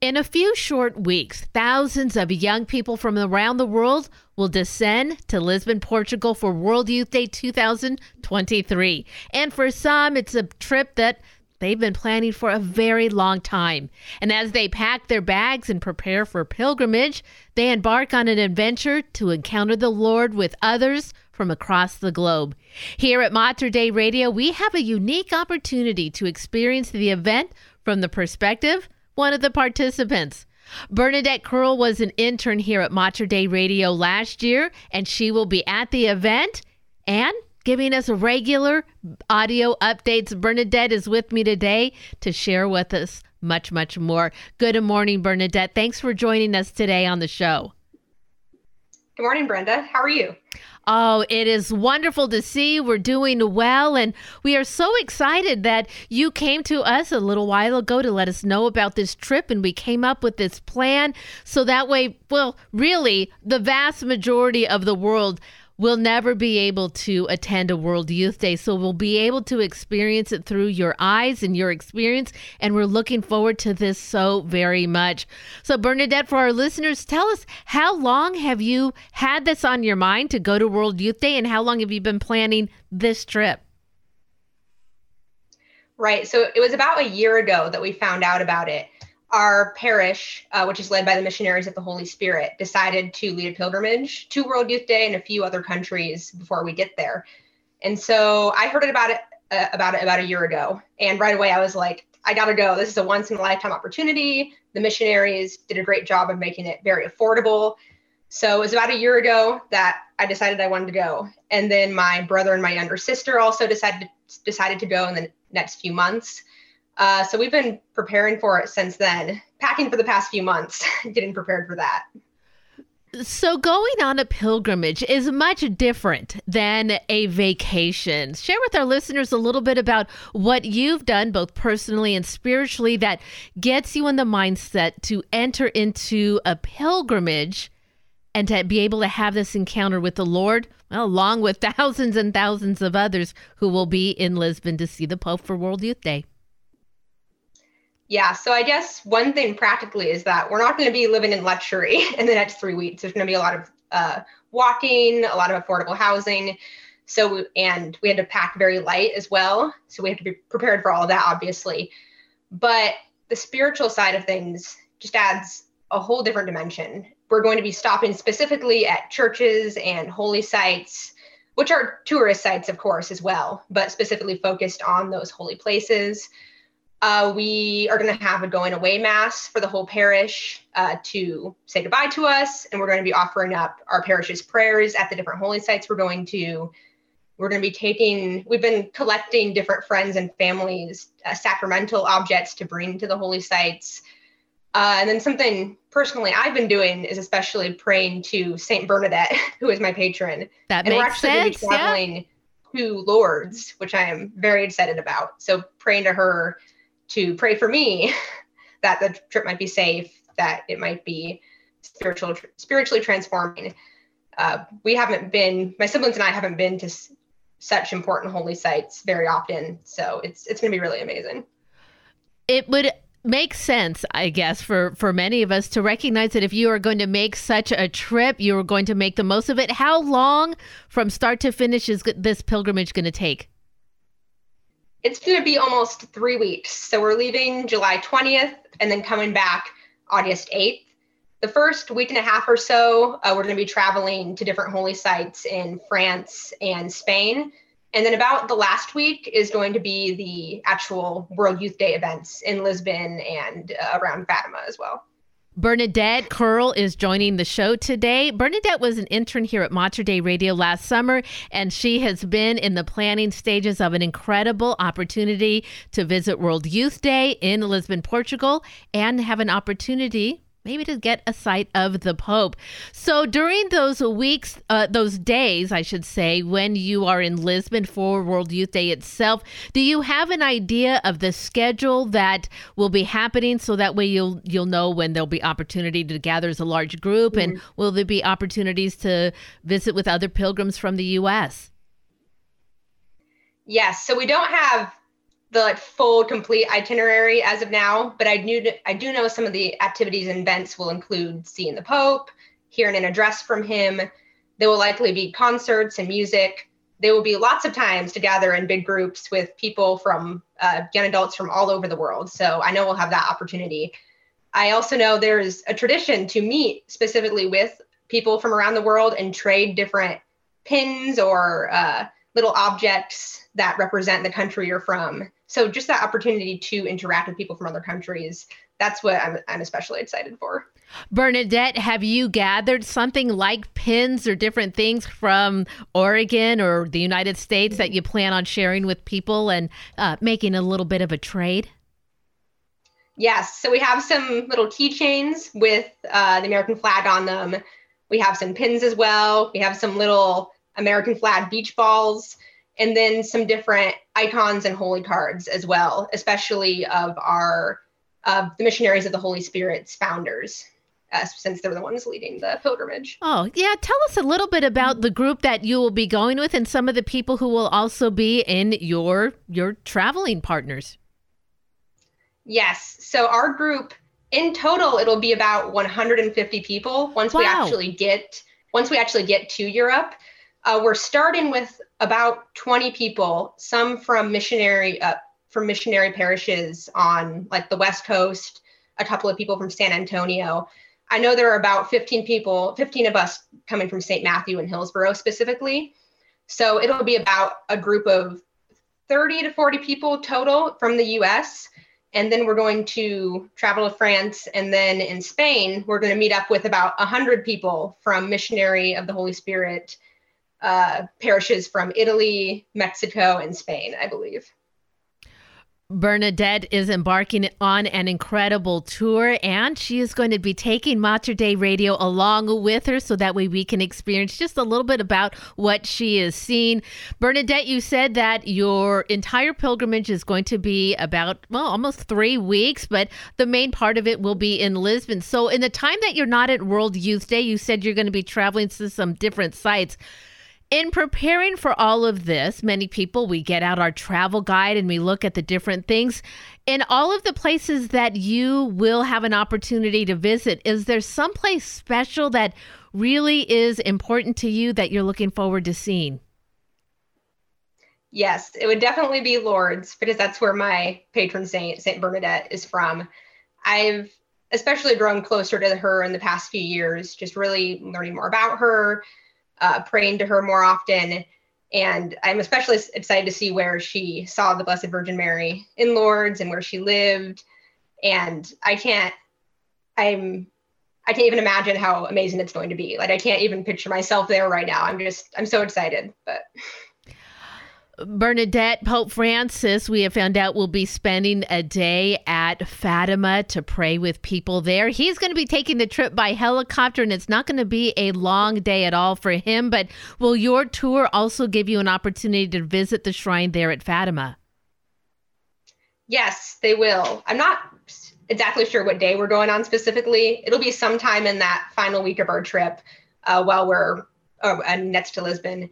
In a few short weeks, thousands of young people from around the world will descend to Lisbon, Portugal for World Youth Day 2023. And for some, it's a trip that they've been planning for a very long time. And as they pack their bags and prepare for pilgrimage, they embark on an adventure to encounter the Lord with others from across the globe. Here at Mater Dei Radio, we have a unique opportunity to experience the event from the perspective one of the participants. Bernadette Curl was an intern here at Mater Dei Radio last year, and she will be at the event and giving us regular audio updates. Bernadette is with me today to share with us much, much more. Good morning, Bernadette. Thanks for joining us today on the show. Good morning, Brenda. How are you? Oh, it is wonderful to see you. we're doing well. And we are so excited that you came to us a little while ago to let us know about this trip. And we came up with this plan. So that way, well, really, the vast majority of the world will never be able to attend a World Youth Day. So we'll be able to experience it through your eyes and your experience. And we're looking forward to this so very much. So, Bernadette, for our listeners, tell us how long have you had this on your mind to go to World Youth Day and how long have you been planning this trip? Right. So it was about a year ago that we found out about it our parish, uh, which is led by the missionaries of the Holy Spirit, decided to lead a pilgrimage to World Youth Day and a few other countries before we get there. And so I heard it about it uh, about it about a year ago, and right away I was like, I gotta go. This is a once in a lifetime opportunity. The missionaries did a great job of making it very affordable. So it was about a year ago that I decided I wanted to go, and then my brother and my younger sister also decided decided to go in the next few months. Uh, so we've been preparing for it since then, packing for the past few months, getting prepared for that. So, going on a pilgrimage is much different than a vacation. Share with our listeners a little bit about what you've done, both personally and spiritually, that gets you in the mindset to enter into a pilgrimage and to be able to have this encounter with the Lord, well, along with thousands and thousands of others who will be in Lisbon to see the Pope for World Youth Day. Yeah, so I guess one thing practically is that we're not going to be living in luxury in the next three weeks. There's going to be a lot of uh, walking, a lot of affordable housing. So, and we had to pack very light as well. So we have to be prepared for all that, obviously. But the spiritual side of things just adds a whole different dimension. We're going to be stopping specifically at churches and holy sites, which are tourist sites, of course, as well, but specifically focused on those holy places. Uh, we are going to have a going away mass for the whole parish uh, to say goodbye to us, and we're going to be offering up our parish's prayers at the different holy sites we're going to. We're going to be taking, we've been collecting different friends and families' uh, sacramental objects to bring to the holy sites. Uh, and then something personally I've been doing is especially praying to Saint Bernadette, who is my patron. That and makes we're actually sense. going to be traveling yeah. to Lourdes, which I am very excited about. So praying to her to pray for me that the trip might be safe, that it might be spiritual, spiritually transforming. Uh, we haven't been, my siblings and I haven't been to s- such important holy sites very often, so it's it's going to be really amazing. It would make sense, I guess, for for many of us to recognize that if you are going to make such a trip, you are going to make the most of it. How long from start to finish is this pilgrimage going to take? It's going to be almost three weeks. So we're leaving July 20th and then coming back August 8th. The first week and a half or so, uh, we're going to be traveling to different holy sites in France and Spain. And then about the last week is going to be the actual World Youth Day events in Lisbon and uh, around Fatima as well. Bernadette Curl is joining the show today. Bernadette was an intern here at Mater Dei Radio last summer, and she has been in the planning stages of an incredible opportunity to visit World Youth Day in Lisbon, Portugal, and have an opportunity maybe to get a sight of the Pope. So during those weeks, uh, those days, I should say, when you are in Lisbon for World Youth Day itself, do you have an idea of the schedule that will be happening so that way you'll you'll know when there'll be opportunity to gather as a large group mm-hmm. and will there be opportunities to visit with other pilgrims from the US? Yes, so we don't have the like, full complete itinerary as of now, but I knew I do know some of the activities and events will include seeing the Pope, hearing an address from him. There will likely be concerts and music. There will be lots of times to gather in big groups with people from uh, young adults from all over the world. So I know we'll have that opportunity. I also know there's a tradition to meet specifically with people from around the world and trade different pins or uh, little objects that represent the country you're from. So just that opportunity to interact with people from other countries, that's what I'm, I'm especially excited for. Bernadette, have you gathered something like pins or different things from Oregon or the United States that you plan on sharing with people and uh, making a little bit of a trade? Yes. So we have some little keychains with uh, the American flag on them. We have some pins as well. We have some little American flag beach balls, and then some different icons and holy cards as well, especially of our of the missionaries of the Holy Spirit's founders. Uh, since they're the ones leading the pilgrimage. Oh, yeah. Tell us a little bit about the group that you will be going with and some of the people who will also be in your your traveling partners. Yes. So our group in total it'll be about 150 people once wow. we actually get once we actually get to Europe. Uh, we're starting with about 20 people, some from missionary uh, from missionary parishes on like the West Coast, a couple of people from San Antonio. I know there are about 15 people, 15 of us coming from St. Matthew and Hillsboro specifically. So it'll be about a group of 30 to 40 people total from the US. And then we're going to travel to France. And then in Spain, we're going to meet up with about 100 people from Missionary of the Holy Spirit uh, parishes from Italy, Mexico, and Spain, I believe. Bernadette is embarking on an incredible tour and she is going to be taking Mater Dei Radio along with her so that way we can experience just a little bit about what she is seeing. Bernadette, you said that your entire pilgrimage is going to be about, well, almost three weeks, but the main part of it will be in Lisbon. So, in the time that you're not at World Youth Day, you said you're going to be traveling to some different sites. In preparing for all of this, many people, we get out our travel guide and we look at the different things. In all of the places that you will have an opportunity to visit, is there some place special that really is important to you that you're looking forward to seeing? Yes, it would definitely be Lourdes because that's where my patron saint, Saint Bernadette, is from. I've especially grown closer to her in the past few years, just really learning more about her, uh, praying to her more often. And I'm especially excited to see where she saw the Blessed Virgin Mary in Lourdes and where she lived. And I can't, I'm, I can't even imagine how amazing it's going to be. Like I can't even picture myself there right now. I'm just, I'm so excited. But Bernadette, Pope Francis, we have found out, will be spending a day at Fatima to pray with people there. He's going to be taking the trip by helicopter, and it's not going to be a long day at all for him. But will your tour also give you an opportunity to visit the shrine there at Fatima? Yes, they will. I'm not exactly sure what day we're going on specifically. It'll be sometime in that final week of our trip uh, while we're uh, next to Lisbon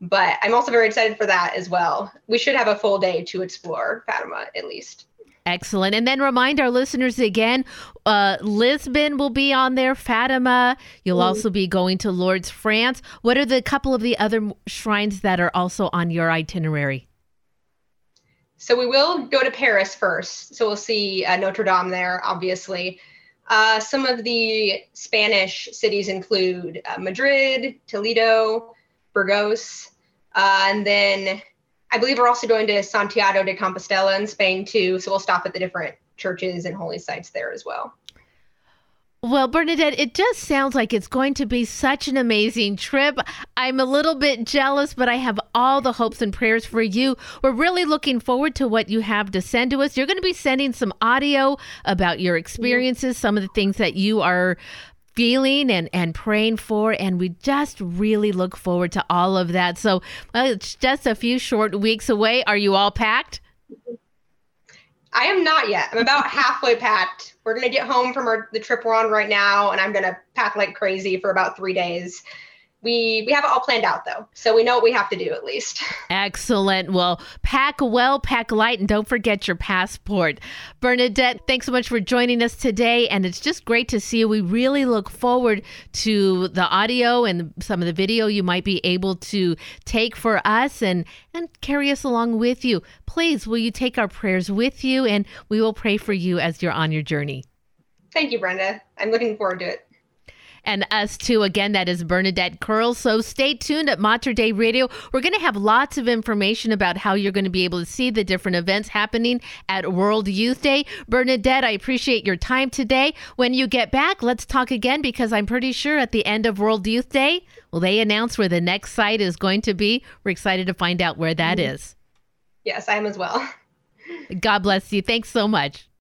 but I'm also very excited for that as well. We should have a full day to explore Fatima at least. Excellent. And then remind our listeners again uh, Lisbon will be on there, Fatima. You'll mm. also be going to Lourdes, France. What are the couple of the other shrines that are also on your itinerary? So we will go to Paris first. So we'll see uh, Notre Dame there, obviously. Uh, some of the Spanish cities include uh, Madrid, Toledo, Burgos, uh, and then I believe we're also going to Santiago de Compostela in Spain too. So we'll stop at the different churches and holy sites there as well. Well, Bernadette, it just sounds like it's going to be such an amazing trip. I'm a little bit jealous, but I have all the hopes and prayers for you. We're really looking forward to what you have to send to us. You're going to be sending some audio about your experiences, some of the things that you are feeling and, and praying for. And we just really look forward to all of that. So well, it's just a few short weeks away. Are you all packed? I am not yet. I'm about halfway packed. We're gonna get home from our the trip we're on right now, and I'm gonna pack like crazy for about three days. We we have it all planned out though. So we know what we have to do at least. Excellent. Well pack well pack light and don't forget your passport. Bernadette thanks so much for joining us today and it's just great to see you. We really look forward to the audio and some of the video you might be able to take for us and and carry us along with you. Please will you take our prayers with you and we will pray for you as you're on your journey. Thank you brenda. I'm looking forward to it and us too. Again, that is Bernadette Curl. So stay tuned at Mater Dei Radio. We're going to have lots of information about how you're going to be able to see the different events happening at World Youth Day. Bernadette, I appreciate your time today. When you get back, let's talk again because I'm pretty sure at the end of World Youth Day, will they announce where the next site is going to be? We're excited to find out where that mm-hmm. is. Yes, I am as well. God bless you. Thanks so much.